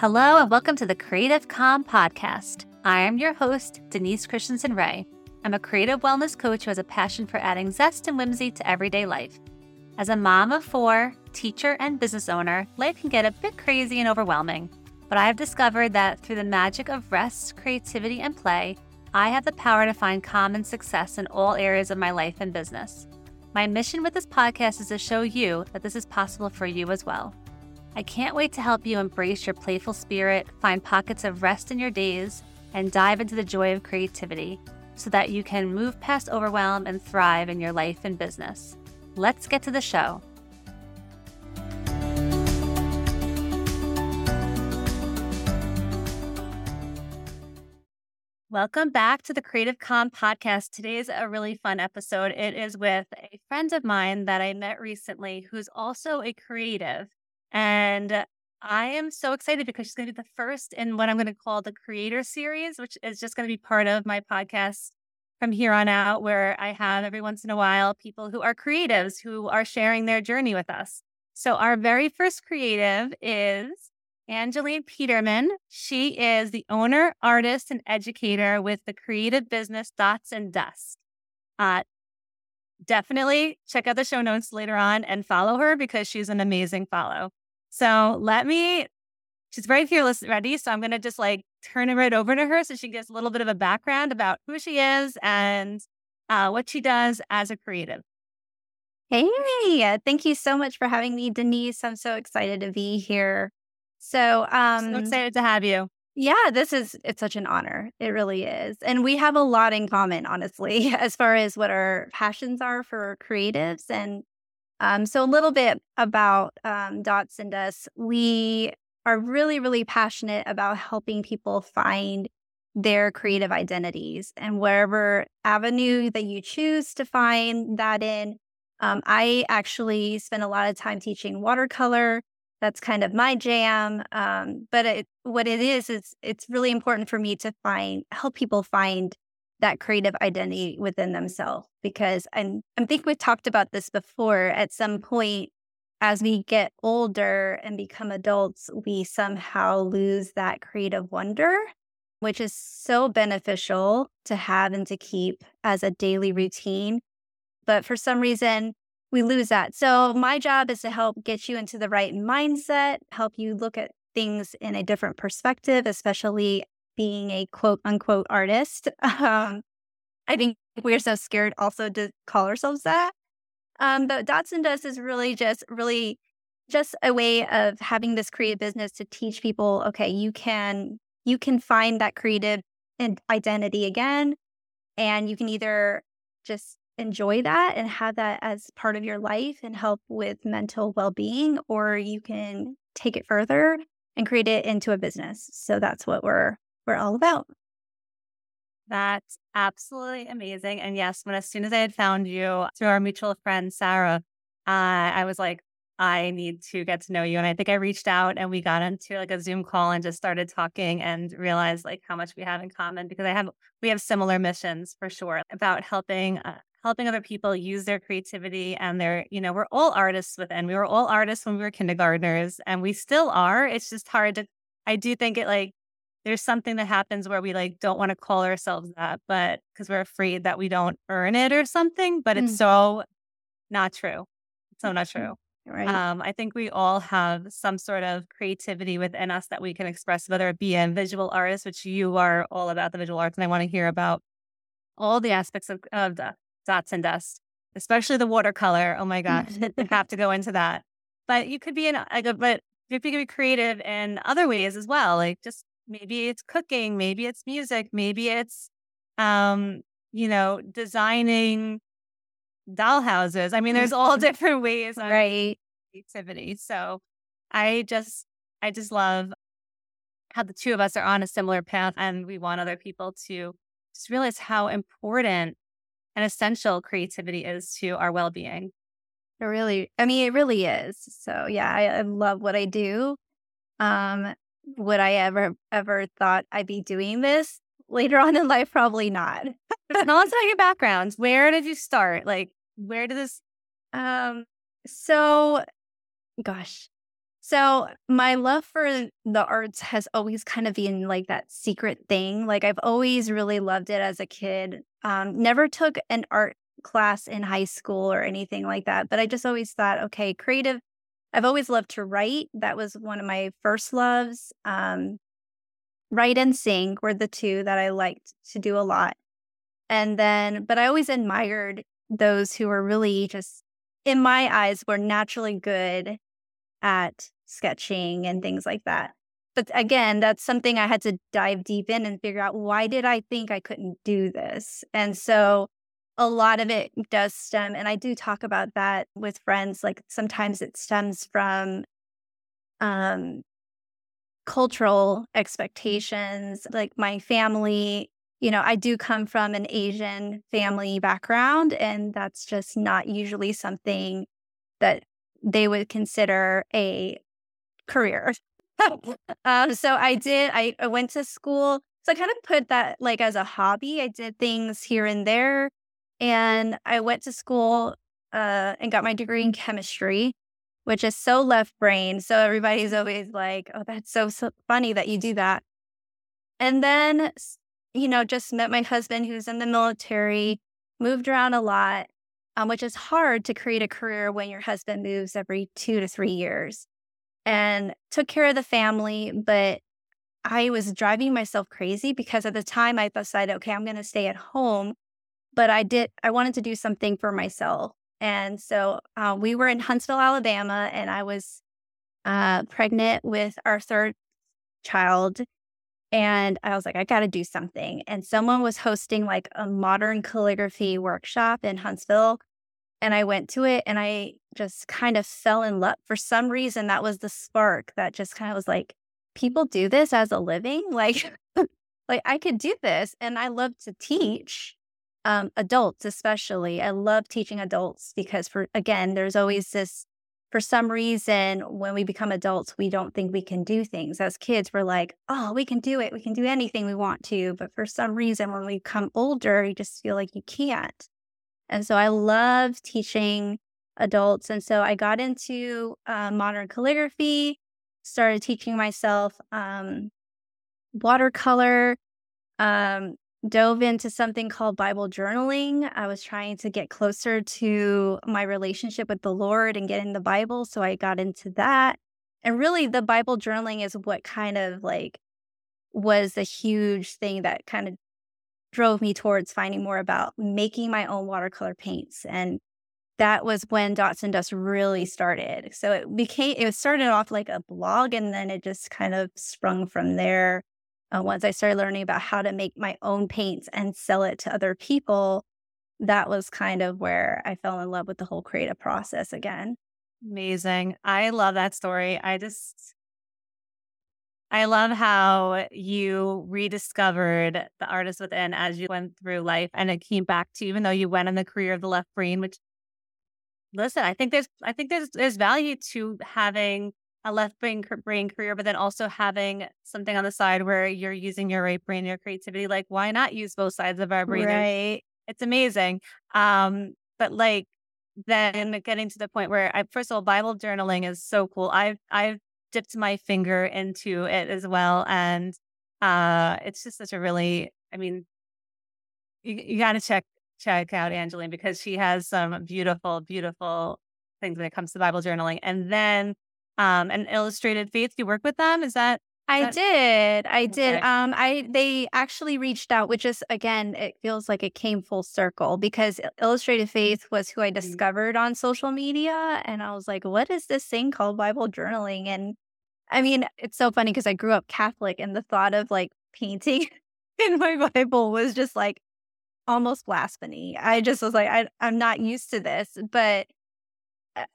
Hello, and welcome to the Creative Calm Podcast. I am your host, Denise Christenson Rae. I'm a creative wellness coach who has a passion for adding zest and whimsy to everyday life. As a mom of four, teacher, and business owner, life can get a bit crazy and overwhelming. But I have discovered that through the magic of rest, creativity, and play, I have the power to find calm and success in all areas of my life and business. My mission with this podcast is to show you that this is possible for you as well. I can't wait to help you embrace your playful spirit, find pockets of rest in your days, and dive into the joy of creativity so that you can move past overwhelm and thrive in your life and business. Let's get to the show. Welcome back to the Creative Calm podcast. Today is a really fun episode. It is with a friend of mine that I met recently who's also a creative. And I am so excited because she's going to be the first in what I'm going to call the creator series, which is just going to be part of my podcast from here on out, where I have every once in a while people who are creatives who are sharing their journey with us. So, our very first creative is Angeline Peterman. She is the owner, artist, and educator with the creative business Dots and Dust. Uh, definitely check out the show notes later on and follow her because she's an amazing follow. So let me, she's very fearless ready. So I'm going to just like turn it right over to her so she gives a little bit of a background about who she is and uh, what she does as a creative. Hey, thank you so much for having me, Denise. I'm so excited to be here. So, um, so excited to have you. Yeah, this is it's such an honor. It really is. And we have a lot in common, honestly, as far as what our passions are for creatives and um, so, a little bit about um, Dots and Dust. We are really, really passionate about helping people find their creative identities and wherever avenue that you choose to find that in. Um, I actually spend a lot of time teaching watercolor. That's kind of my jam. Um, but it, what it is, is it's really important for me to find, help people find that creative identity within themselves because I'm, I think we've talked about this before at some point as we get older and become adults, we somehow lose that creative wonder, which is so beneficial to have and to keep as a daily routine. But for some reason, we lose that. So, my job is to help get you into the right mindset, help you look at things in a different perspective, especially being a quote unquote artist. Um, I think we're so scared also to call ourselves that. Um, but Dots and Dust is really just really just a way of having this creative business to teach people, okay, you can you can find that creative identity again, and you can either just enjoy that and have that as part of your life and help with mental well-being, or you can take it further and create it into a business. So that's what we're we're all about. That's absolutely amazing. And yes, when as soon as I had found you through our mutual friend, Sarah, uh, I was like, I need to get to know you. And I think I reached out and we got into like a Zoom call and just started talking and realized like how much we have in common because I have, we have similar missions for sure about helping, uh, helping other people use their creativity and their, you know, we're all artists within. We were all artists when we were kindergartners and we still are. It's just hard to, I do think it like there's something that happens where we like don't want to call ourselves that, but because we're afraid that we don't earn it or something. But it's mm. so not true. so not true. Right. Um, I think we all have some sort of creativity within us that we can express, whether it be in visual artists, which you are all about the visual arts, and I want to hear about all the aspects of, of the dots and dust, especially the watercolor. Oh my gosh, I have to go into that. But you could be in, like, but you could be creative in other ways as well, like just maybe it's cooking, maybe it's music, maybe it's, um, you know, designing dollhouses. I mean, there's all different ways of right. creativity. So I just, I just love how the two of us are on a similar path and we want other people to just realize how important and essential creativity is to our well-being. It really, I mean, it really is. So yeah, I, I love what I do. Um, would I ever ever thought I'd be doing this later on in life? Probably not. Tell us about your background. Where did you start? Like, where did this? Um. So, gosh, So, my love for the arts has always kind of been like that secret thing. Like, I've always really loved it as a kid. Um, never took an art class in high school or anything like that, but I just always thought, okay, creative. I've always loved to write. That was one of my first loves. Um, write and sing were the two that I liked to do a lot. And then, but I always admired those who were really just, in my eyes, were naturally good at sketching and things like that. But again, that's something I had to dive deep in and figure out why did I think I couldn't do this? And so a lot of it does stem, and I do talk about that with friends. Like sometimes it stems from um, cultural expectations. Like my family, you know, I do come from an Asian family background, and that's just not usually something that they would consider a career. um, so I did, I, I went to school. So I kind of put that like as a hobby. I did things here and there. And I went to school uh, and got my degree in chemistry, which is so left brain. So everybody's always like, oh, that's so, so funny that you do that. And then, you know, just met my husband who's in the military, moved around a lot um, which is hard to create a career when your husband moves every two to three years. And took care of the family, but I was driving myself crazy because at the time I decided, okay, I'm going to stay at home. But I did, I wanted to do something for myself. And so uh, we were in Huntsville, Alabama, and I was uh, pregnant with our third child. And I was like, I got to do something. And someone was hosting like a modern calligraphy workshop in Huntsville. And I went to it and I just kind of fell in love. For some reason, that was the spark that just kind of was like, people do this as a living. Like, like I could do this. And I love to teach um, adults, especially. I love teaching adults because, for again, there's always this for some reason, when we become adults, we don't think we can do things. As kids, we're like, oh, we can do it. We can do anything we want to. But for some reason, when we become older, you just feel like you can't. And so I love teaching adults. And so I got into uh, modern calligraphy, started teaching myself um, watercolor, um, dove into something called Bible journaling. I was trying to get closer to my relationship with the Lord and get in the Bible. So I got into that. And really, the Bible journaling is what kind of like was a huge thing that kind of drove me towards finding more about making my own watercolor paints. And that was when Dots and Dust really started. So it became, it started off like a blog and then it just kind of sprung from there uh, once I started learning about how to make my own paints and sell it to other people, that was kind of where I fell in love with the whole creative process again. Amazing. I love that story. I just, I love how you rediscovered the artist within as you went through life and it came back to you, even though you went in the career of the left brain, which listen, I think there's I think there's there's value to having a left brain brain career, but then also having something on the side where you're using your right brain, your creativity. Like, why not use both sides of our brain? Right. It's amazing. Um, but like then getting to the point where I first of all, Bible journaling is so cool. I've I've dipped my finger into it as well. And uh it's just such a really I mean you, you gotta check check out Angeline because she has some beautiful, beautiful things when it comes to Bible journaling. And then um, and Illustrated Faith. Do you work with them? Is that? I did. I did. Okay. Um, I they actually reached out, which is again, it feels like it came full circle because Illustrated Faith was who I mm-hmm. discovered on social media, and I was like, "What is this thing called Bible journaling?" And I mean, it's so funny because I grew up Catholic, and the thought of like painting in my Bible was just like almost blasphemy. I just was like, I, I'm not used to this, but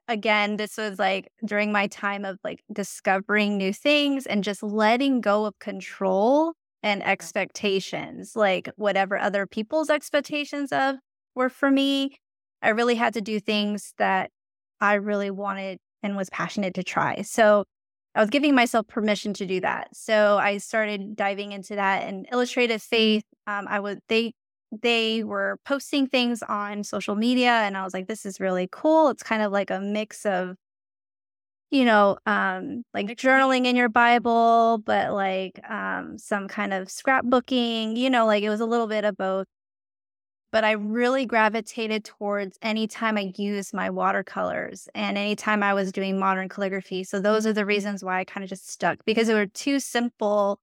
again, this was like during my time of like discovering new things and just letting go of control and expectations, like whatever other people's expectations of were for me. I really had to do things that I really wanted and was passionate to try. So I was giving myself permission to do that. So I started diving into that and Illustrated Faith. Um, I would they they were posting things on social media and I was like, this is really cool. It's kind of like a mix of you know, um, like journaling in your Bible, but like um, some kind of scrapbooking, you know, like it was a little bit of both. But I really gravitated towards anytime I used my watercolors and anytime I was doing modern calligraphy. So those are the reasons why I kind of just stuck because they were two simple,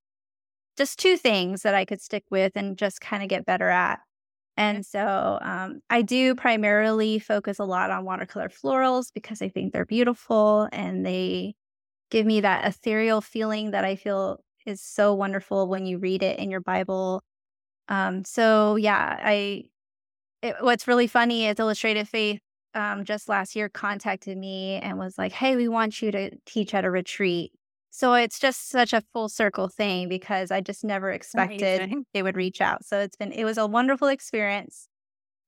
just two things that I could stick with and just kind of get better at. And so um, I do primarily focus a lot on watercolor florals because I think they're beautiful and they give me that ethereal feeling that I feel is so wonderful when you read it in your Bible. Um, so yeah, I. It, what's really funny is Illustrated Faith um, just last year contacted me and was like, "Hey, we want you to teach at a retreat." So it's just such a full circle thing because I just never expected Amazing. they would reach out. So it's been it was a wonderful experience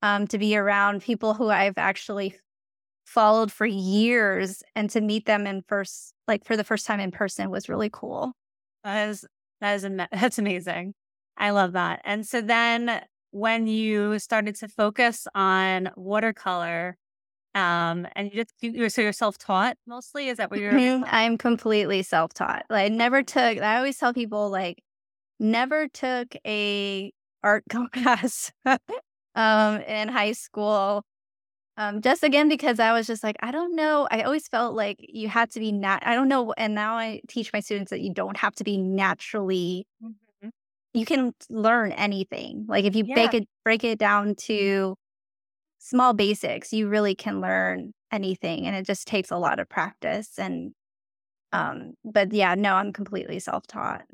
um, to be around people who I've actually followed for years and to meet them in first like for the first time in person was really cool. That is, that is, that's amazing. I love that. And so then when you started to focus on watercolor, um, and you just you, you're so you're self taught mostly. Is that what you're? Mhm. I'm completely self-taught. Like never took I always tell people like never took a art class um in high school. Um just again because I was just like I don't know. I always felt like you had to be nat I don't know and now I teach my students that you don't have to be naturally Mhm. you can learn anything. Like if you Yeah. break it break it down to small basics, you really can learn anything and it just takes a lot of practice and um but yeah, no, I'm completely self-taught.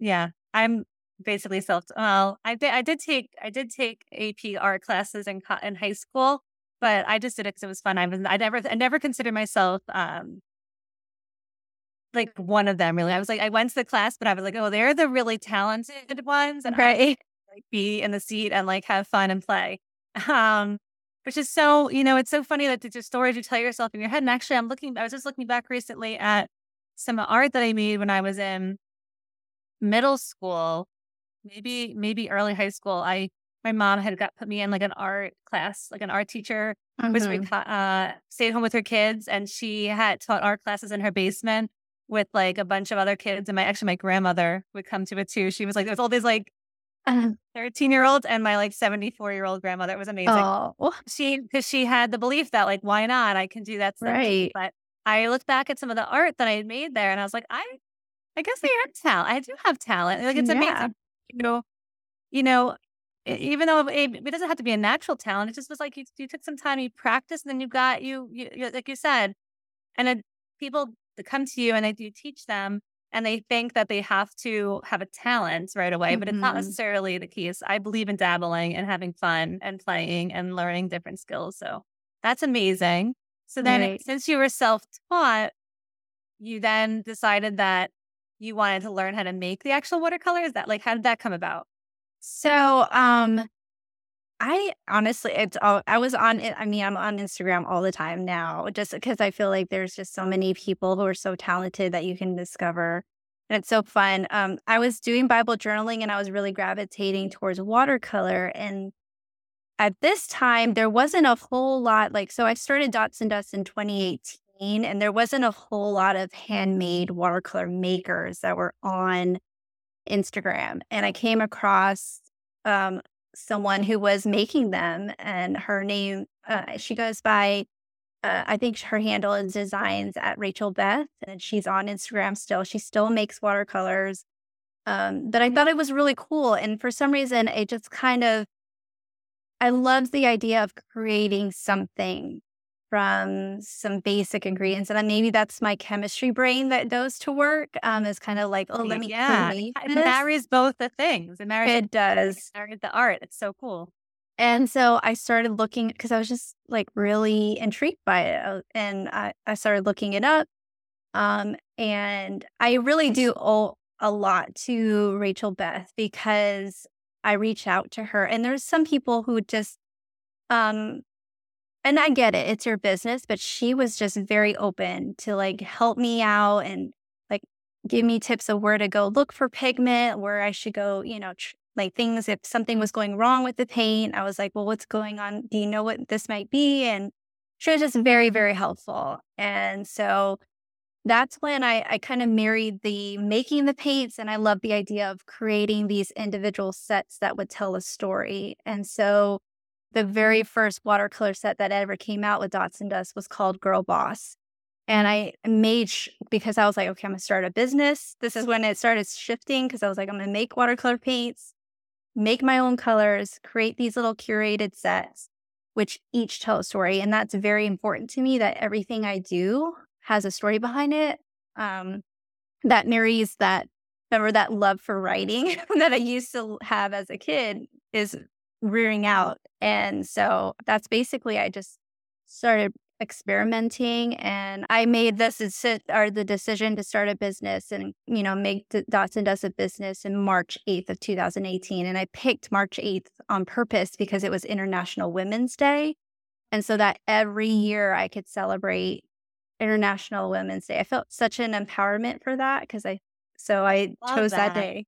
Yeah, I'm basically self. Well, I did. I did take. I did take AP art classes in co- in high school, but I just did it because it was fun. I was. I never. I never considered myself um like one of them. Really, I was like. I went to the class, but I was like, oh, they're the really talented ones, and I Right. like be in the seat and like have fun and play. Um, which is so. You know, it's so funny that it's a stories you tell yourself in your head. And actually, I'm looking. I was just looking back recently at some art that I made when I was in middle school, maybe maybe early high school. I my mom had got put me in like an art class, like an art teacher was Mhm. reco- uh stayed home with her kids, and she had taught art classes in her basement with like a bunch of other kids. And my actually my grandmother would come to it too. She was like there's all these like Uh-huh. 13 year olds and my like 74 year old grandmother. It was amazing. Oh, She because she had the belief that like why not? I can do that stuff. right. But I looked back at some of the art that I had made there, and I was like, I I guess I mm. have talent. I do have talent. Like it's Yeah. amazing. You know, you know, even though it, it doesn't have to be a natural talent, it just was like you, you took some time, you practiced, and then you got you, you, you like you said, and then people that come to you and they do teach them, and they think that they have to have a talent right away, but it's not Mhm. necessarily the case. I believe in dabbling and having fun and playing and learning different skills. So that's amazing. So then, Right. since you were self taught, you then decided that you wanted to learn how to make the actual watercolors. That like, how did that come about? So, um, I honestly, it's all, I was on it. I mean, I'm on Instagram all the time now, just because I feel like there's just so many people who are so talented that you can discover. And it's so fun. Um, I was doing Bible journaling and I was really gravitating towards watercolor. And at this time, there wasn't a whole lot like, so I started Dots and Dust in 2018, and there wasn't a whole lot of handmade watercolor makers that were on Instagram. And I came across um, someone who was making them, and her name, uh, she goes by, uh, I think her handle is designs at Rachel Beth, and she's on Instagram still. She still makes watercolors. Um, but I thought it was really cool. And for some reason, it just kind of, I loved the idea of creating something from some basic ingredients. And then maybe that's my chemistry brain that goes to work. Um, is kind of like, oh, let me yeah, it marries both the things. It marries, It does. marries the art. It's so cool. And so I started looking because I was just like really intrigued by it. uh, And I, I started looking it up. Um, and I really do owe a lot to Rachel Beth because I reach out to her. And there's some people who just, um, and I get it, it's your business, but she was just very open to like help me out and like give me tips of where to go look for pigment, where I should go, you know, tr- like things if something was going wrong with the paint. I was like, well, what's going on? Do you know what this might be? And she was just very, very helpful. And so that's when I, I kind of married the making the paints and I love the idea of creating these individual sets that would tell a story. And so the very first watercolor set that ever came out with Dots and Dust was called Girl Boss. And I made, sh- because I was like, okay, I'm gonna start a business. This is when it started shifting because I was like, I'm gonna make watercolor paints, make my own colors, create these little curated sets, which each tell a story. And that's very important to me that everything I do has a story behind it. Um, that marries that, remember that love for writing that I used to have as a kid is rearing out. And so that's basically, I just started experimenting and I made this or the decision to start a business and you know make Dots and Dust a business in March 8th of 2018 and I picked March 8th on purpose because it was International Women's Day and so that every year I could celebrate International Women's Day. I felt such an empowerment for that because I so I Love chose that, that day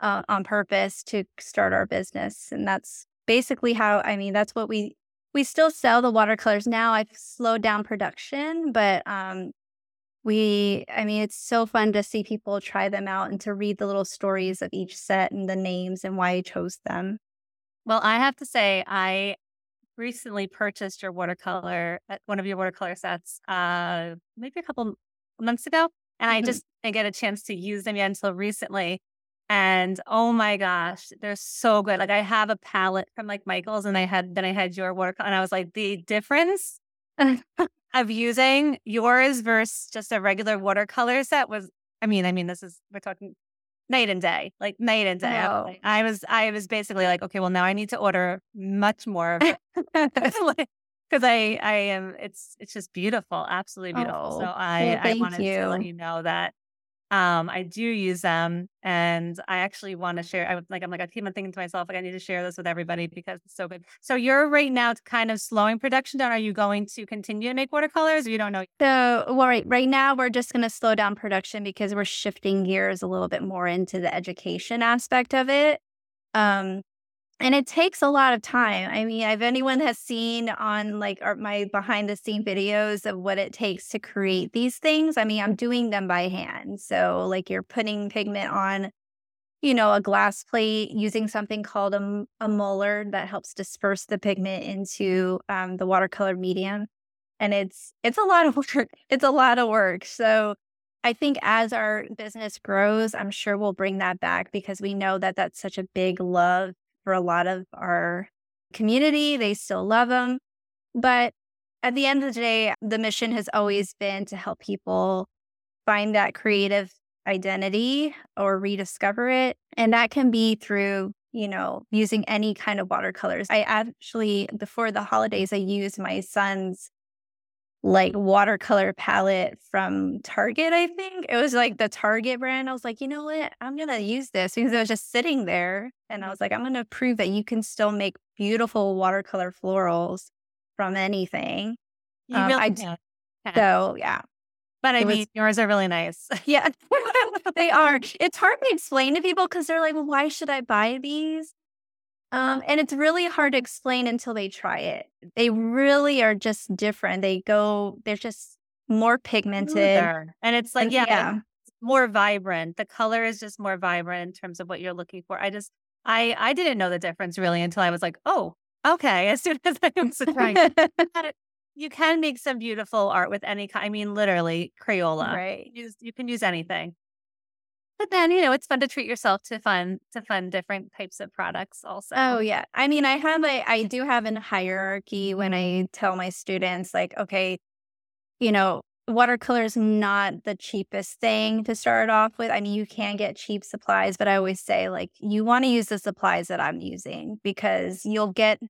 uh, on purpose to start our business and that's basically how I mean that's what we we still sell the watercolors now. I've slowed down production, but um, we, I mean, it's so fun to see people try them out and to read the little stories of each set and the names and why I chose them. Well, I have to say, I recently purchased your watercolor, uh, one of your watercolor sets, uh, maybe a couple months ago, and mm-hmm. I just didn't get a chance to use them yet until recently. And oh my gosh, they're so good. Like I have a palette from like Michaels and I had then I had your work and I was like, the difference of using yours versus just a regular watercolor set was I mean, I mean, this is we're talking night and day, like night and day. I was I was basically like, okay, well now I need to order much more of it. Because I I am it's it's just beautiful, absolutely beautiful. Oh, so I well, I wanted you. to let you know that um, I do use them, and I actually want to share. I like, I'm like, I keep on thinking to myself, like, I need to share this with everybody because it's so good. So you're right now kind of slowing production down. Are you going to continue to make watercolors, or you don't know? So, well, right, right now we're just going to slow down production because we're shifting gears a little bit more into the education aspect of it. Um, and it takes a lot of time. I mean, if anyone has seen on like our, my behind the scene videos of what it takes to create these things, I mean, I'm doing them by hand. So, like, you're putting pigment on, you know, a glass plate using something called a, a muller that helps disperse the pigment into um, the watercolor medium. And it's it's a lot of work. It's a lot of work. So, I think as our business grows, I'm sure we'll bring that back because we know that that's such a big love for a lot of our community. They still love them. But at the end of the day, the mission has always been to help people find that creative identity or rediscover it. And that can be through, you know, using any kind of watercolors. I actually, before the holidays, I used my son's like watercolor palette from Target, I think. It was like the Target brand. I was like, you know what? I'm going to use this because it was just sitting there. And I was like, I'm going to prove that you can still make beautiful watercolor florals from anything. You um, really I, can. So, yeah. But I it mean, was, yours are really nice. Yeah, they are. It's hard to explain to people because they're like, well, why should I buy these? Um, and it's really hard to explain until they try it. They really are just different. They go, they're just more pigmented. Smoother. And it's like, and, yeah, yeah. more vibrant. The color is just more vibrant in terms of what you're looking for. I just, I, I didn't know the difference really until I was like, oh, okay. As soon as I was trying, you can make some beautiful art with any kind. I mean, literally Crayola. Right. You, you can use anything. But then, you know, it's fun to treat yourself to fun to fun different types of products oh, also. Oh yeah. I mean, I have a I do have a hierarchy when I tell my students like, okay, you know, watercolor is not the cheapest thing to start off with. I mean, you can get cheap supplies, but I always say like you want to use the supplies that I'm using because you'll get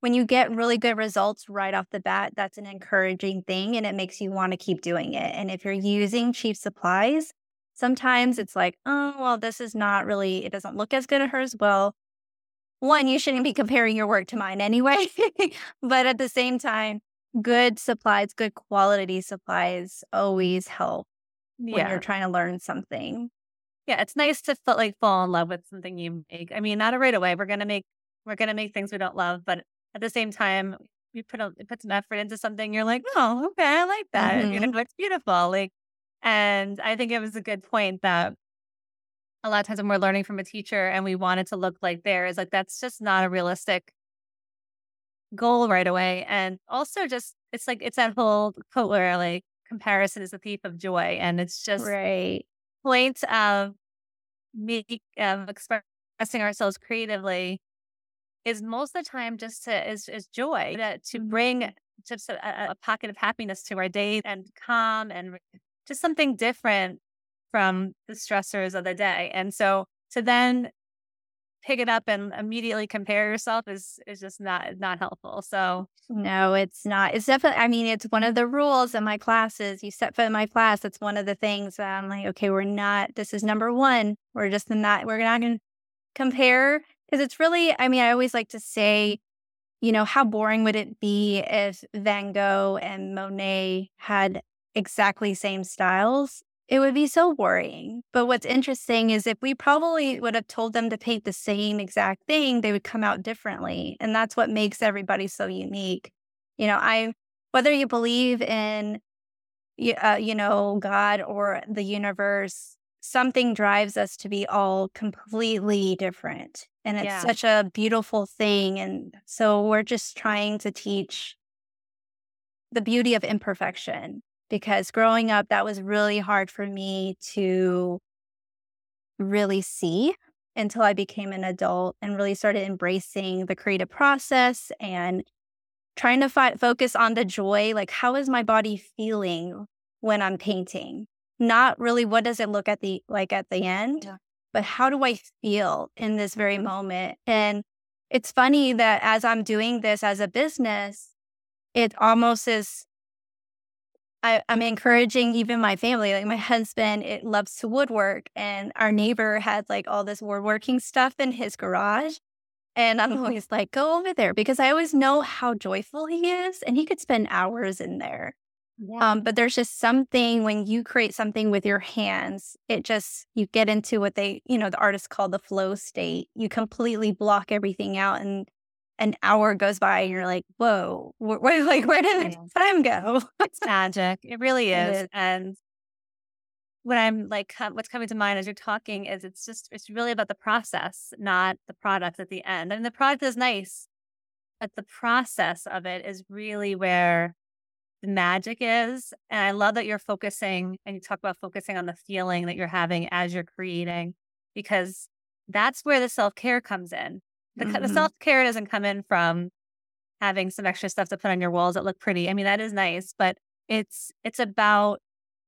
when you get really good results right off the bat, that's an encouraging thing and it makes you want to keep doing it. And if you're using cheap supplies, Sometimes it's like, oh, well, this is not really, it doesn't look as good as hers. Well, one, you shouldn't be comparing your work to mine anyway. but at the same time, good supplies, good quality supplies always help yeah. when you're trying to learn something. Yeah, it's nice to feel like fall in love with something you make. I mean, not right away. We're gonna make we're gonna make things we don't love, but at the same time, you put a put some effort into something. You're like, oh, okay, I like that. Mm-hmm. You know, it's beautiful. Like And I think it was a good point that a lot of times when we're learning from a teacher and we want it to look like theirs, like that's just not a realistic goal right away. And also just it's like it's that whole quote where like comparison is the thief of joy. And it's just right. point of me um, expressing ourselves creatively is most of the time just to is is joy to, to bring Mhm. just a, a pocket of happiness to our day and calm and just something different from the stressors of the day. And so to then pick it up and immediately compare yourself is is just not not helpful. So No, it's not. It's definitely, I mean, it's one of the rules in my classes. You step foot in my class. It's one of the things that I'm like, okay, we're not, this is number one. We're just not, we're not going to compare because it's really, I mean, I always like to say, you know, how boring would it be if Van Gogh and Monet had exactly same styles? It would be so boring. But what's interesting is if we probably would have told them to paint the same exact thing, they would come out differently. And that's what makes everybody so unique. You know, I, whether you believe in, uh, you know, God or the universe, something drives us to be all completely different. And it's Yeah. such a beautiful thing. And so we're just trying to teach the beauty of imperfection because growing up, that was really hard for me to really see until I became an adult and really started embracing the creative process and trying to fi- focus on the joy. Like, how is my body feeling when I'm painting? Not really what does it look at the like at the end, Yeah. but how do I feel in this very mm-hmm. moment? And it's funny that as I'm doing this as a business, it almost is I, I'm encouraging even my family, like my husband, it loves to woodwork, and our neighbor had like all this woodworking stuff in his garage. And I'm always like, go over there because I always know how joyful he is, and he could spend hours in there. yeah. Um, but there's just something when you create something with your hands, it just you get into what they, you know, the artists call the flow state. You completely block everything out, and an hour goes by, and you're like, whoa, where, where like where did time go? it's magic. It really It is. is. And what I'm like, what's coming to mind as you're talking is it's just, it's really about the process, not the product at the end. I And the product is nice, but the process of it is really where the magic is. And I love that you're focusing and you talk about focusing on the feeling that you're having as you're creating, because that's where the self care comes in. The, the Mhm. self care doesn't come in from having some extra stuff to put on your walls that look pretty. I mean, that is nice, but it's it's about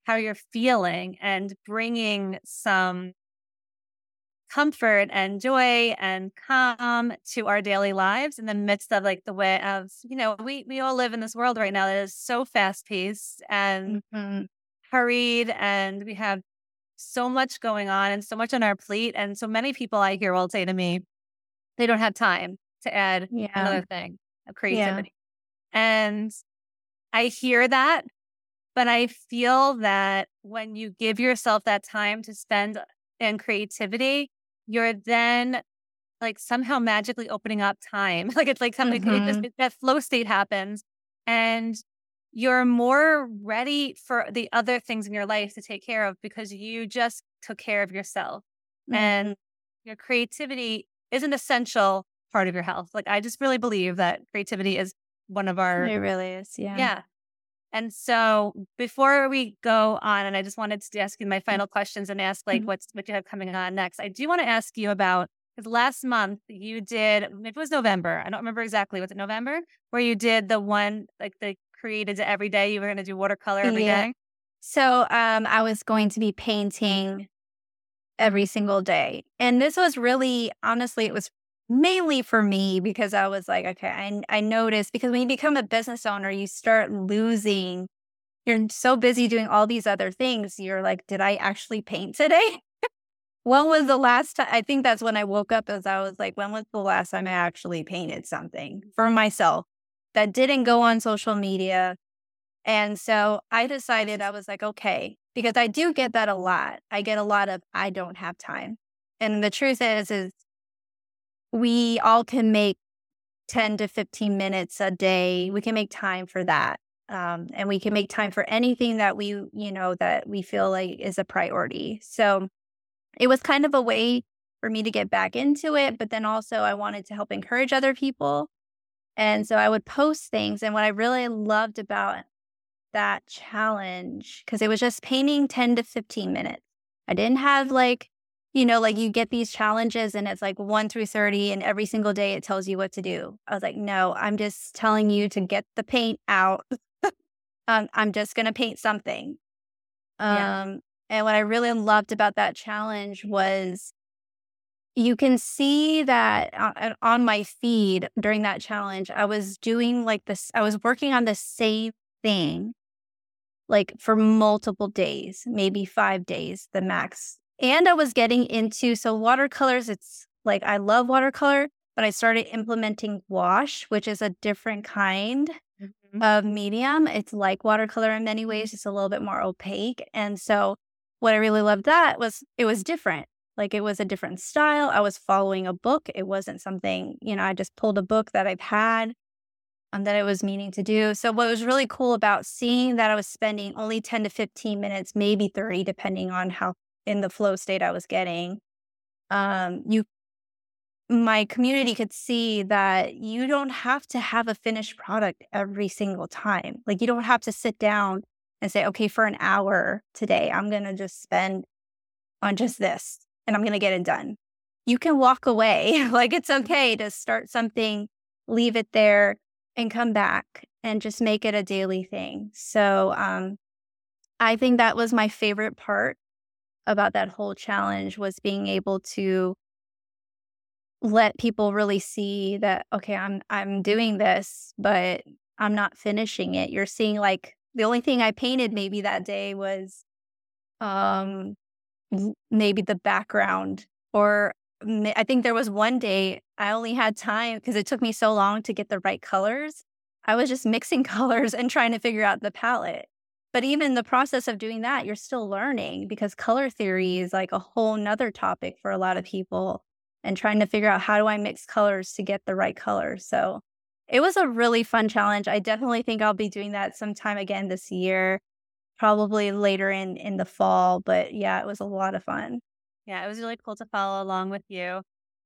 how you're feeling and bringing some comfort and joy and calm to our daily lives in the midst of like the way of you know we we all live in this world right now that is so fast paced and Mhm. hurried and we have so much going on and so much on our plate and so many people i hear will say to me they don't have time to add Yeah. another thing of creativity and i hear that but i feel that when you give yourself that time to spend in creativity you're then like somehow magically opening up time like it's like something Mhm. it- that flow state happens and you're more ready for the other things in your life to take care of because you just took care of yourself Mhm. and your creativity is an essential part of your health like i just really believe that creativity is one of our It really is. Yeah. yeah. And so before we go on, and I just wanted to ask you my final questions and ask like Mhm. what's what you have coming on next. I do want to ask you about because last month you did maybe it was November. I don't remember exactly. Was it November? Where you did the one like the created every day. You were gonna do watercolor every day. Yeah. So um, I was going to be painting every single day. And this was really, honestly, it was mainly for me because I was like, okay, I, I noticed because when you become a business owner, you start losing, you're so busy doing all these other things. You're like, did I actually paint today? when was the last time? I think that's when I woke up as I was like, when was the last time I actually painted something for myself that didn't go on social media? And so I decided I was like, okay, because I do get that a lot. I get a lot of I don't have time. And the truth is is we all can make 10 to 15 minutes a day. We can make time for that. Um, and we can make time for anything that we, you know, that we feel like is a priority. So it was kind of a way for me to get back into it. But then also, I wanted to help encourage other people. And so I would post things. And what I really loved about that challenge, because it was just painting 10 to 15 minutes. I didn't have like, you know, like you get these challenges and it's like one through 30, and every single day it tells you what to do. I was like, no, I'm just telling you to get the paint out. um, I'm just going to paint something. Um, yeah. And what I really loved about that challenge was you can see that on my feed during that challenge, I was doing like this, I was working on the same thing like for multiple days, maybe five days, the max. And I was getting into, so watercolors, it's like I love watercolor, but I started implementing gouache, which is a different kind mm-hmm. of medium. It's like watercolor in many ways, it's a little bit more opaque. And so what I really loved that was it was different. Like it was a different style. I was following a book. It wasn't something, you know, I just pulled a book that I've had um, that I was meaning to do. So, what was really cool about seeing that I was spending only 10 to 15 minutes, maybe 30, depending on how in the flow state I was getting, um, you my community could see that you don't have to have a finished product every single time. Like you don't have to sit down and say, okay, for an hour today, I'm going to just spend on just this and I'm going to get it done. You can walk away. like it's okay to start something, leave it there, and come back and just make it a daily thing. So um, I think that was my favorite part about that whole challenge was being able to let people really see that okay i'm i'm doing this but i'm not finishing it you're seeing like the only thing i painted maybe that day was um maybe the background or I think there was one day I only had time because it took me so long to get the right colors. I was just mixing colors and trying to figure out the palette. But even the process of doing that, you're still learning because color theory is like a whole nother topic for a lot of people and trying to figure out how do I mix colors to get the right color. So it was a really fun challenge. I definitely think I'll be doing that sometime again this year, probably later in in the fall. But yeah, it was a lot of fun. Yeah, it was really cool to follow along with you.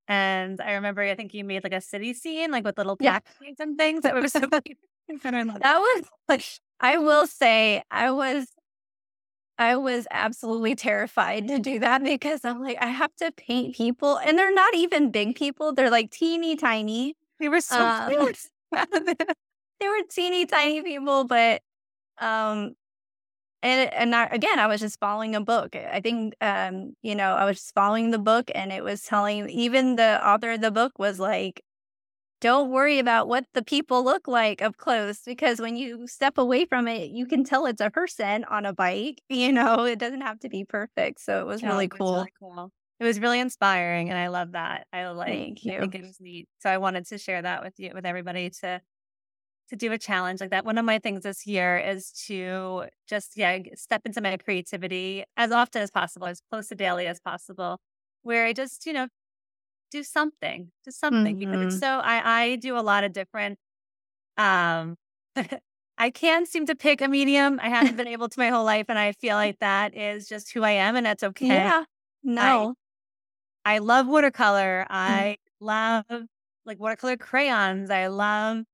And I remember, I think you made like a city scene, like with little yeah. and things. That was so cute. that was like, I will say, I was, I was absolutely terrified to do that because I'm like, I have to paint people, and they're not even big people; they're like teeny tiny. They were so um, cute. they were teeny tiny people, but um, and and I, again, I was just following a book. I think, um, you know, I was just following the book, and it was telling. Even the author of the book was like, "Don't worry about what the people look like up close, because when you step away from it, you can tell it's a person on a bike. You know, it doesn't have to be perfect." So it was yeah, really cool. Really cool. It was really inspiring, and I love that. I like. Thank you. I think it was neat. So I wanted to share that with you, with everybody, to to do a challenge like that. One of my things this year is to just, yeah, step into my creativity as often as possible, as close to daily as possible, where I just, you know, do something, do something. Mm-hmm. Because it's mm-hmm. so, I, I do a lot of different, um, I can't seem to pick a medium. I haven't been able to my whole life. And I feel like that is just who I am and that's okay. Yeah. No. I, I love watercolor. Mm. I love like watercolor crayons. I love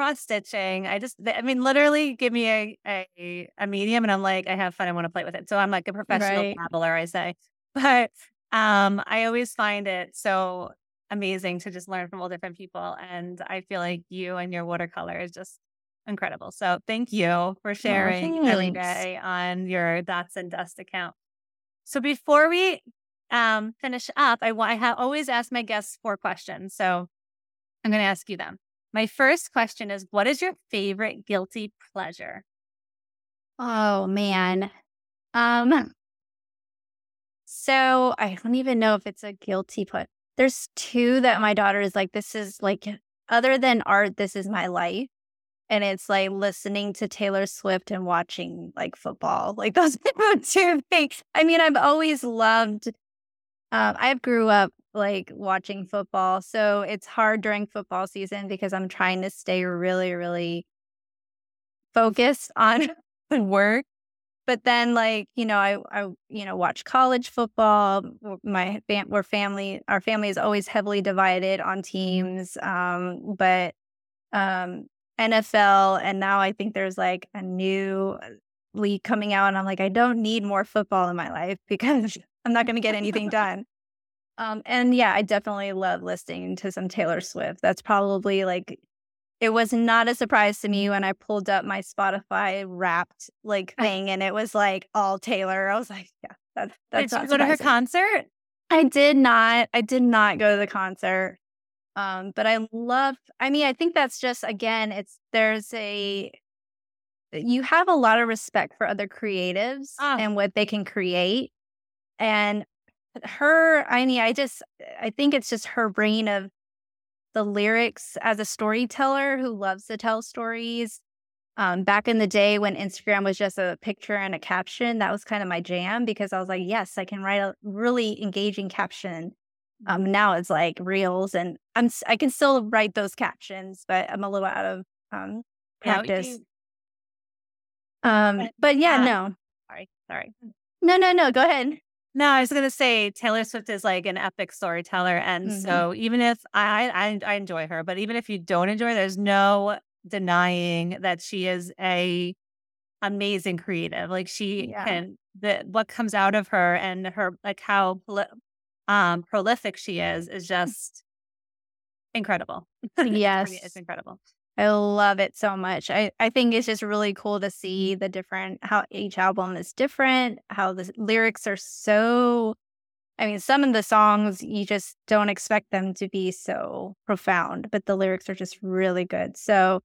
cross stitching. I just, I mean, literally give me a, a, a medium and I'm like, I have fun. I want to play with it. So I'm like a professional right. dabbler, I say. But um, I always find it so amazing to just learn from all different people. And I feel like you and your watercolor is just incredible. So thank you for sharing oh, every day on your Dots and Dust account. So before we um, finish up, I, I have always ask my guests four questions. So I'm going to ask you them. My first question is What is your favorite guilty pleasure? Oh, man. Um, so I don't even know if it's a guilty put. There's two that my daughter is like, this is like, other than art, this is my life. And it's like listening to Taylor Swift and watching like football. Like those two things. I mean, I've always loved, um, I grew up like watching football. So it's hard during football season because I'm trying to stay really, really focused on work. But then, like you know, I I you know watch college football. My fam- we're family. Our family is always heavily divided on teams. Um, but um, NFL, and now I think there's like a new league coming out, and I'm like, I don't need more football in my life because I'm not going to get anything done. Um, and yeah, I definitely love listening to some Taylor Swift. That's probably like it was not a surprise to me when I pulled up my Spotify wrapped like thing and it was like all Taylor. I was like, yeah, that, that's Did you go to her concert? I did not. I did not go to the concert. Um, but I love I mean, I think that's just again, it's there's a you have a lot of respect for other creatives Ah. and what they can create. And her, I mean, I just I think it's just her brain of the lyrics as a storyteller who loves to tell stories. Um, back in the day when Instagram was just a picture and a caption, that was kind of my jam because I was like, yes, I can write a really engaging caption. Um, now it's like reels, and I'm I can still write those captions, but I'm a little out of um, practice. Um, But, but yeah, uh, no, Sorry, sorry. no, no, no. Go ahead. No, I was gonna say Taylor Swift is like an epic storyteller, and Mhm. so even if I, I I enjoy her, but even if you don't enjoy, her, there's no denying that she is a amazing creative. Like she Yeah. can the what comes out of her and her like how um prolific she is is just incredible. Yes. it's incredible. I love it so much. I, I think it's just really cool to see the different how each album is different, how the lyrics are so I mean, some of the songs you just don't expect them to be so profound, but the lyrics are just really good. So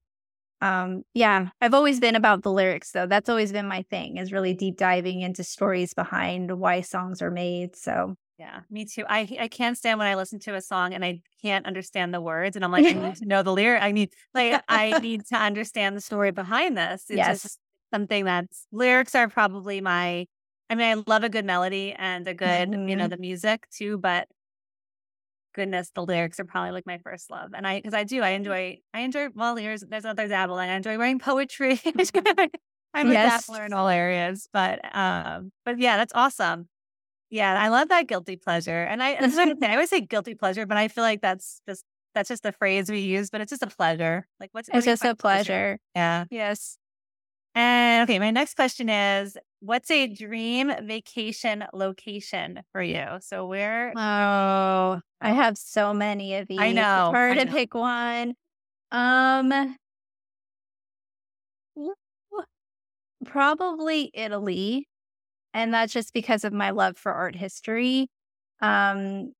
um yeah, I've always been about the lyrics though. That's always been my thing is really deep diving into stories behind why songs are made. So Yeah, me too. I I can't stand when I listen to a song and I can't understand the words, and I'm like, I need to know the lyric. I need like I need to understand the story behind this. It's Yes. just something that's lyrics are probably my. I mean, I love a good melody and a good, you know, Mhm. the music too, but goodness, the lyrics are probably like my first love. And I, because I do, I enjoy, I enjoy. Well, there's there's other dabbling. I enjoy writing poetry. I'm Yes. a dabbler in all areas, but um, but yeah, that's awesome. Yeah, I love that guilty pleasure. And I, that's what I'm. I always say guilty pleasure, but I feel like that's just that's just the phrase we use, but it's just a pleasure. Like what's it's just a find pleasure. Yeah. Yes. And okay, my next question is what's a dream vacation location for you? So where Oh, I have so many of these. I know, It's hard I to know. pick one. Um, probably Italy, and that's just because of my love for art history. Um,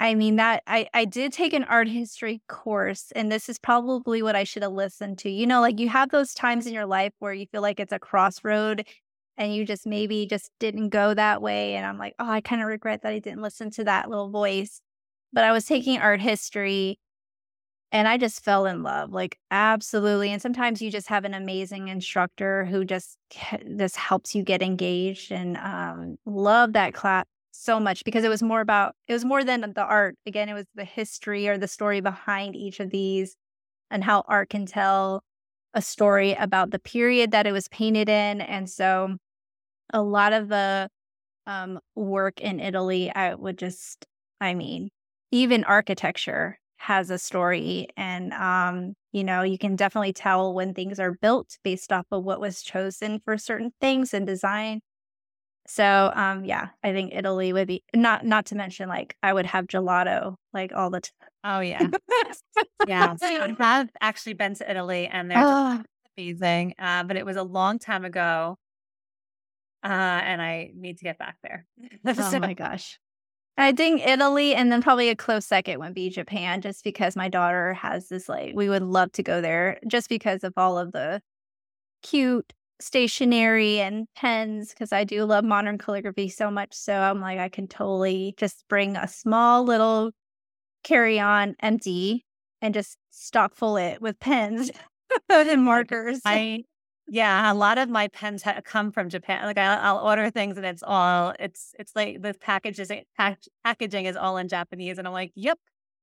I mean that I I did take an art history course, and this is probably what I should have listened to. You know, like you have those times in your life where you feel like it's a crossroad and you just maybe just didn't go that way. And I'm like, oh, I kind of regret that I didn't listen to that little voice. But I was taking art history and I just fell in love, like absolutely. And sometimes you just have an amazing instructor who just just helps you get engaged and um, love that class so much because it was more about it was more than the art. Again, it was the history or the story behind each of these and how art can tell a story about the period that it was painted in. And so a lot of the um, work in Italy, I would just, I mean, even architecture has a story. And, um, you know, you can definitely tell when things are built based off of what was chosen for certain things and design. So, um, yeah, I think Italy would be not, not to mention like I would have gelato like all the time. Oh yeah. Yeah. So I have actually been to Italy and they're Oh, amazing. Uh, but it was a long time ago. Uh, and I need to get back there. oh So- my gosh. I think Italy and then probably a close second would be Japan just because my daughter has this like we would love to go there just because of all of the cute stationery and pens because I do love modern calligraphy so much so I'm like I can totally just bring a small little carry-on empty and just stock full it with pens and markers. I yeah, a lot of my pens ha- come from Japan. Like I, I'll order things and it's all it's it's like the packages pack, packaging is all in Japanese, and I'm like, yep,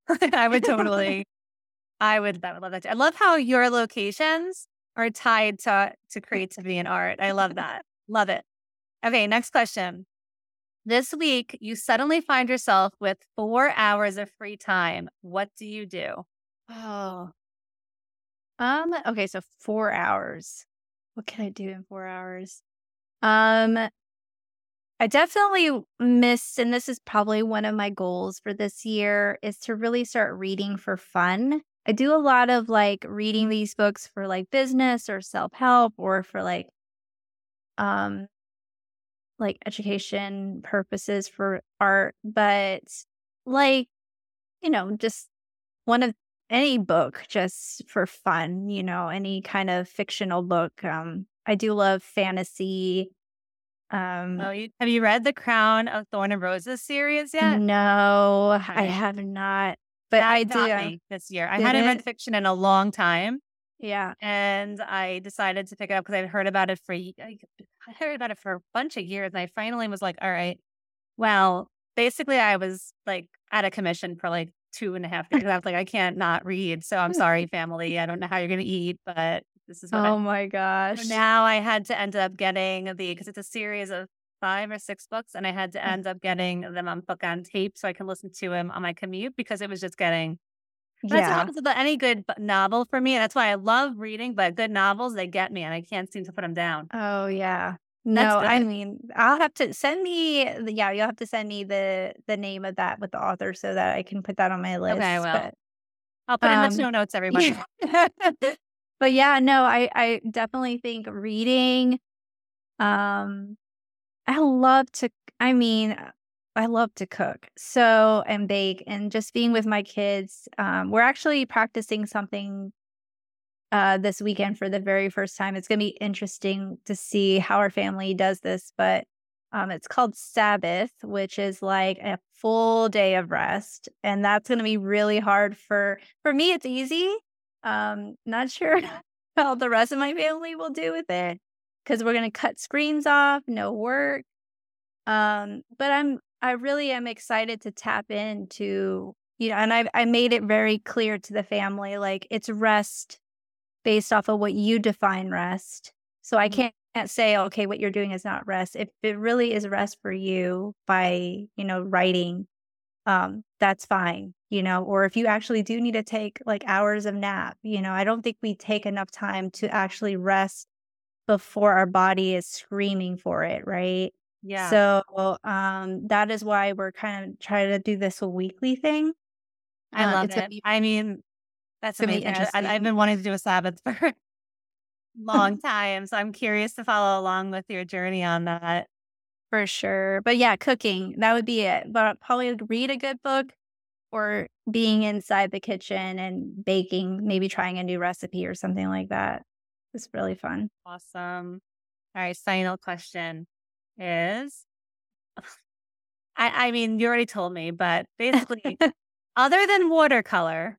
I would totally, I would, I would love that. Too. I love how your locations are tied to to creativity and art. I love that. Love it. Okay, next question. This week, you suddenly find yourself with four hours of free time. What do you do? Oh. Um, okay, so four hours. What can I do in four hours? Um, I definitely miss, and this is probably one of my goals for this year, is to really start reading for fun. I do a lot of like reading these books for like business or self help or for like um like education purposes for art, but like, you know, just one of any book just for fun, you know, any kind of fictional book. Um, I do love fantasy. Um, Oh, you, have you read the Crown of Thorn and Roses series yet? no, I have not, but That I do. this year. I Did hadn't read fiction in a long time, Yeah. and I decided to pick it up because I'd heard about it for I heard about it for a bunch of years, and I finally was like, "All right." Well, basically, I was like at a commission for like two and a half years. I was like, "I can't not read," so I'm sorry, family. I don't know how you're gonna eat, but this is what I Oh my So gosh. now I had to end up getting the because it's a series of five or six books, and I had to Mm. end up getting them on book on tape so I can listen to them on my commute because it was just getting. But that's what Yeah. happens with any good novel for me, and that's why I love reading. But good novels, they get me, and I can't seem to put them down. Oh yeah. No, I mean, I'll have to send me the yeah, you'll have to send me the the name of that with the author so that I can put that on my list. Okay, I will. But I'll put it in the um show notes, everybody. yeah. But yeah, no, I I definitely think reading um I love to I mean, I love to cook. So and bake and just being with my kids. Um we're actually practicing something uh this weekend for the very first time. It's going to be interesting to see how our family does this, but um it's called Sabbath, which is like a full day of rest, and that's going to be really hard for for me it's easy. Um not sure how the rest of my family will do with it cuz we're going to cut screens off, no work. Um but I'm I really am excited to tap into you know, and I I made it very clear to the family like it's rest based off of what you define rest. So I can't, can't say, okay, what you're doing is not rest. If it really is rest for you by, you know, writing, um, that's fine, you know, or if you actually do need to take like hours of nap, you know, I don't think we take enough time to actually rest before our body is screaming for it, right? Yeah, So um that is why we're kind of trying to do this weekly thing. I Um love it. be I mean, that's it's gonna be amazing. I, I- I've been wanting to do a Sabbath for a long time, so I'm curious to follow along with your journey on that. For sure. But yeah, cooking, that would be it. But probably read a good book or being inside the kitchen and baking, maybe trying a new recipe or something like that. It's really fun. Awesome. All right, final question is I, I mean, you already told me, but basically, other than watercolor,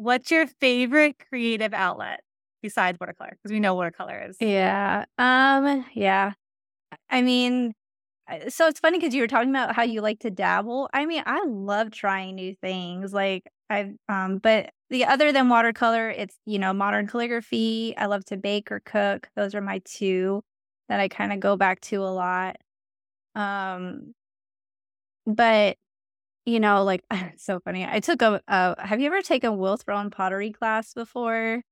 what's your favorite creative outlet besides watercolor? Because we know watercolor is. yeah. Um, yeah. I mean, so it's funny because you were talking about how you like to dabble. I mean, I love trying new things. Like I've um, but the other than watercolor, it's you know, modern calligraphy. I love to bake or cook. Those are my two that I kind of go back to a lot. Um, but you know, like it's so funny. I took a uh have you ever taken wheel throwing pottery class before?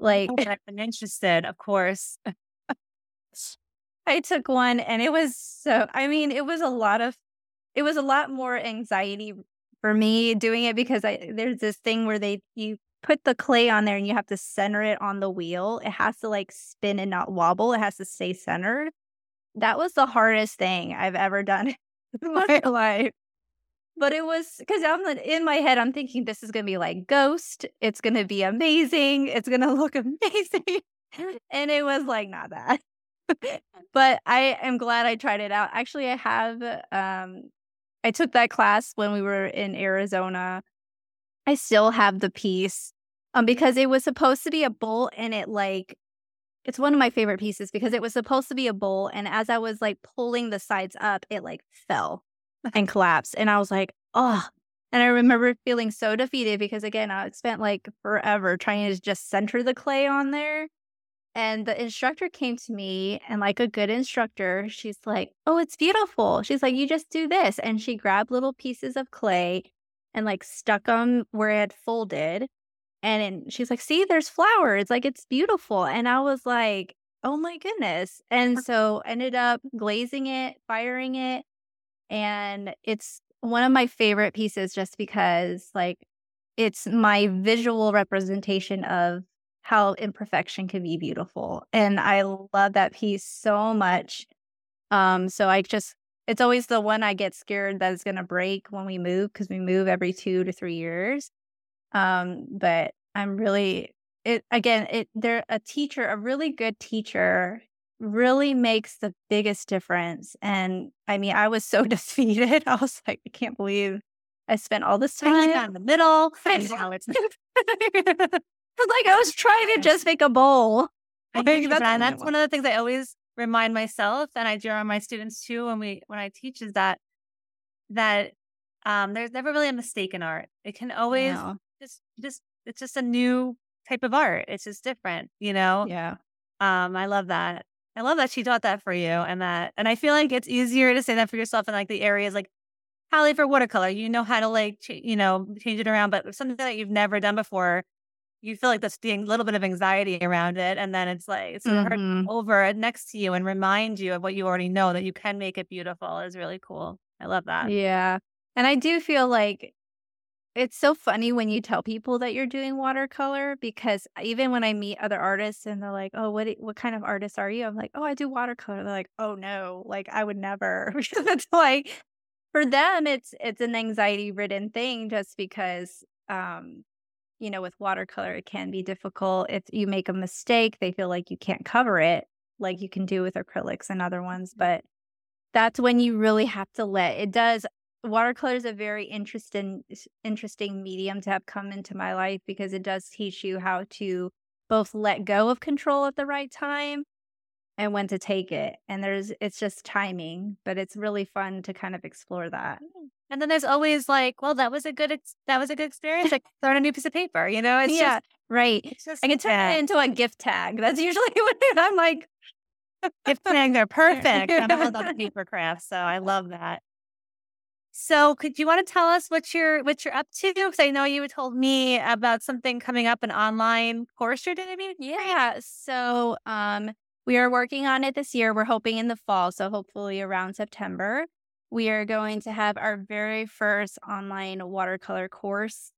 Like but I've been interested, of course. I took one and it was so I mean, it was a lot of it was a lot more anxiety for me doing it because I there's this thing where they you put the clay on there and you have to center it on the wheel. It has to like spin and not wobble. It has to stay centered. That was the hardest thing I've ever done in my life. But it was because I'm in my head, I'm thinking this is gonna be like Ghost. It's gonna be amazing. It's gonna look amazing. and it was like not that. but I am glad I tried it out. Actually, I have um I took that class when we were in Arizona. I still have the piece um because it was supposed to be a bowl and it like it's one of my favorite pieces because it was supposed to be a bowl and as I was like pulling the sides up, it like fell and collapsed and I was like, "Oh." And I remember feeling so defeated because, again, I spent like forever trying to just center the clay on there. And the instructor came to me, and like a good instructor, she's like, Oh, it's beautiful. She's like, You just do this. And she grabbed little pieces of clay and like stuck them where it had folded. And she's like, See, there's flowers. Like, it's beautiful. And I was like, Oh my goodness. And so ended up glazing it, firing it. And it's one of my favorite pieces just because, like, it's my visual representation of how imperfection can be beautiful. And I love that piece so much. Um, so I just it's always the one I get scared that it's gonna break when we move because we move every two to three years. Um, but I'm really it again, it they're a teacher, a really good teacher really makes the biggest difference. And I mean, I was so defeated. I was like, I can't believe I spent all this time in the middle. It's like I was trying to just make a bowl. I that's, and that's one of the things I always remind myself, and I do on my students too when we when I teach is that that um, there's never really a mistake in art. It can always no. just just it's just a new type of art. It's just different, you know. Yeah. Um, I love that. I love that she taught that for you, and that, and I feel like it's easier to say that for yourself in like the areas like Hallie for watercolor. You know how to like, ch- you know, change it around, but something that you've never done before you feel like there's a little bit of anxiety around it. And then it's like, it's mm-hmm. over next to you and remind you of what you already know that you can make it beautiful is really cool. I love that. Yeah. And I do feel like it's so funny when you tell people that you're doing watercolor because even when I meet other artists and they're like, "Oh, what what kind of artist are you?" I'm like, "Oh, I do watercolor." They're like, "Oh no, like I would never." That's like for them it's it's an anxiety ridden thing just because um you know, with watercolor, it can be difficult. If you make a mistake, they feel like you can't cover it like you can do with acrylics and other ones. Mm-hmm. But that's when you really have to let it does. Watercolor is a very interesting, interesting medium to have come into my life because it does teach you how to both let go of control at the right time and when to take it. And there's, it's just timing, but it's really fun to kind of explore that. Mm. And then there's always like, well, that was a good ex- that was a good experience. Like throwing a new piece of paper, you know? It's yeah, just, right. Just, I can turn it into a gift tag. That's usually what I'm like. gift tags are perfect. I'm all about paper crafts, so I love that. So, could you want to tell us what you're what you're up to? Because I know you told me about something coming up, an online course you're doing. Yeah. So, um, we are working on it this year. We're hoping in the fall, so hopefully around September we are going to have our very first online watercolor course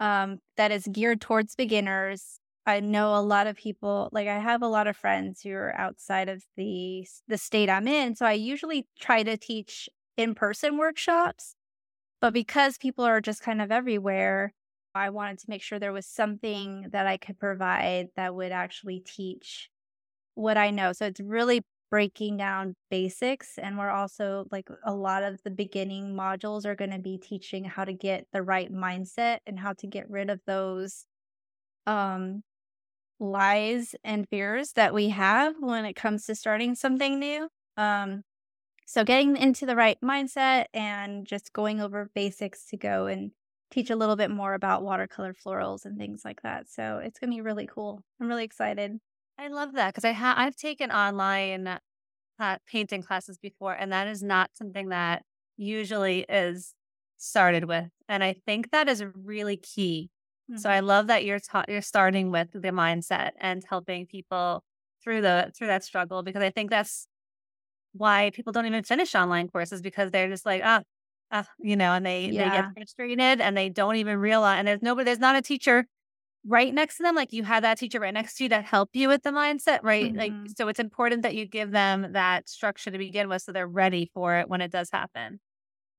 um, that is geared towards beginners. I know a lot of people, like I have a lot of friends who are outside of the the state I'm in, so I usually try to teach in-person workshops. But because people are just kind of everywhere, I wanted to make sure there was something that I could provide that would actually teach what I know. So it's really breaking down basics and we're also like a lot of the beginning modules are going to be teaching how to get the right mindset and how to get rid of those um lies and fears that we have when it comes to starting something new um so getting into the right mindset and just going over basics to go and teach a little bit more about watercolor florals and things like that so it's going to be really cool i'm really excited I love that because I have I've taken online uh, painting classes before, and that is not something that usually is started with. And I think that is really key. Mm-hmm. So I mm-hmm. love that you're ta- you're starting with the mindset and helping people through the through that struggle because I think that's why people don't even finish online courses because they're just like ah. Uh, you know, and they, yeah. they get frustrated and they don't even realize, and there's nobody, there's not a teacher right next to them like you have that teacher right next to you that help you with the mindset right mm-hmm. like so it's important that you give them that structure to begin with so they're ready for it when it does happen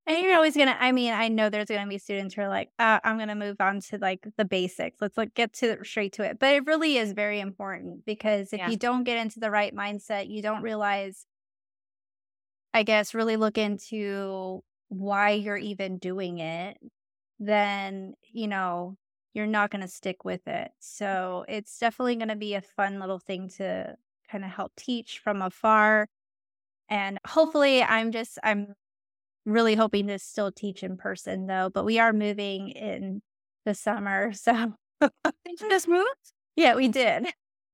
and you're always gonna i mean i know there's gonna be students who are like uh, i'm gonna move on to like the basics let's like get to straight to it but it really is very important because if yeah. you don't get into the right mindset you don't realize i guess really look into why you're even doing it then you know you're not going to stick with it. So it's definitely going to be a fun little thing to kind of help teach from afar. And hopefully I'm just I'm really hoping to still teach in person though, but we are moving in the summer. So Did you just move? yeah, we did.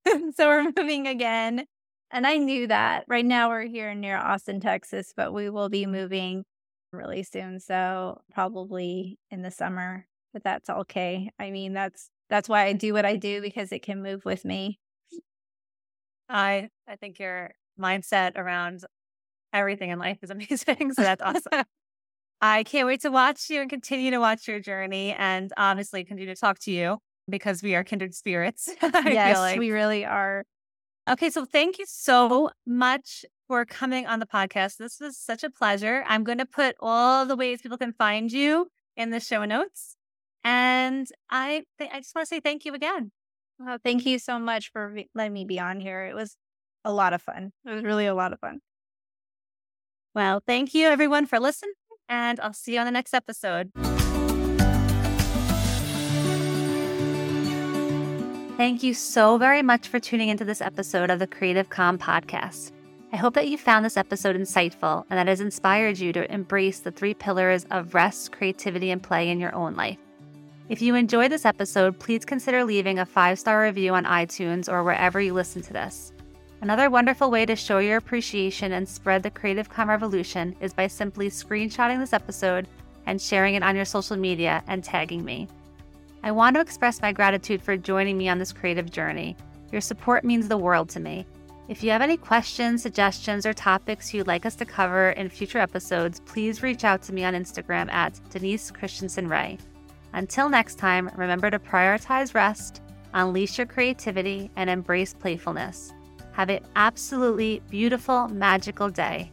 so we're moving again. And I knew that. Right now we're here near Austin, Texas, but we will be moving really soon. So probably in the summer, but that's okay. I mean, that's that's why I do what I do because it can move with me. I I think your mindset around everything in life is amazing. So that's awesome. I can't wait to watch you and continue to watch your journey and honestly continue to talk to you because we are kindred spirits. yes, like. we really are. Okay, so thank you so much for coming on the podcast. This was such a pleasure. I'm going to put all the ways people can find you in the show notes. And I th- I just want to say thank you again. Well, thank you so much for letting me be on here. It was a lot of fun. It was really a lot of fun. Well, thank you everyone for listening, and I'll see you on the next episode. Thank you so very much for tuning into this episode of the Creative Calm podcast. I hope that you found this episode insightful and that it has inspired you to embrace the three pillars of rest, creativity, and play in your own life. If you enjoyed this episode, please consider leaving a five star review on iTunes or wherever you listen to this. Another wonderful way to show your appreciation and spread the Creative Calm revolution is by simply screenshotting this episode and sharing it on your social media and tagging me. I want to express my gratitude for joining me on this creative journey. Your support means the world to me. If you have any questions, suggestions, or topics you'd like us to cover in future episodes, please reach out to me on Instagram at Denise Christenson Rae. Until next time, remember to prioritize rest, unleash your creativity, and embrace playfulness. Have an absolutely beautiful, magical day.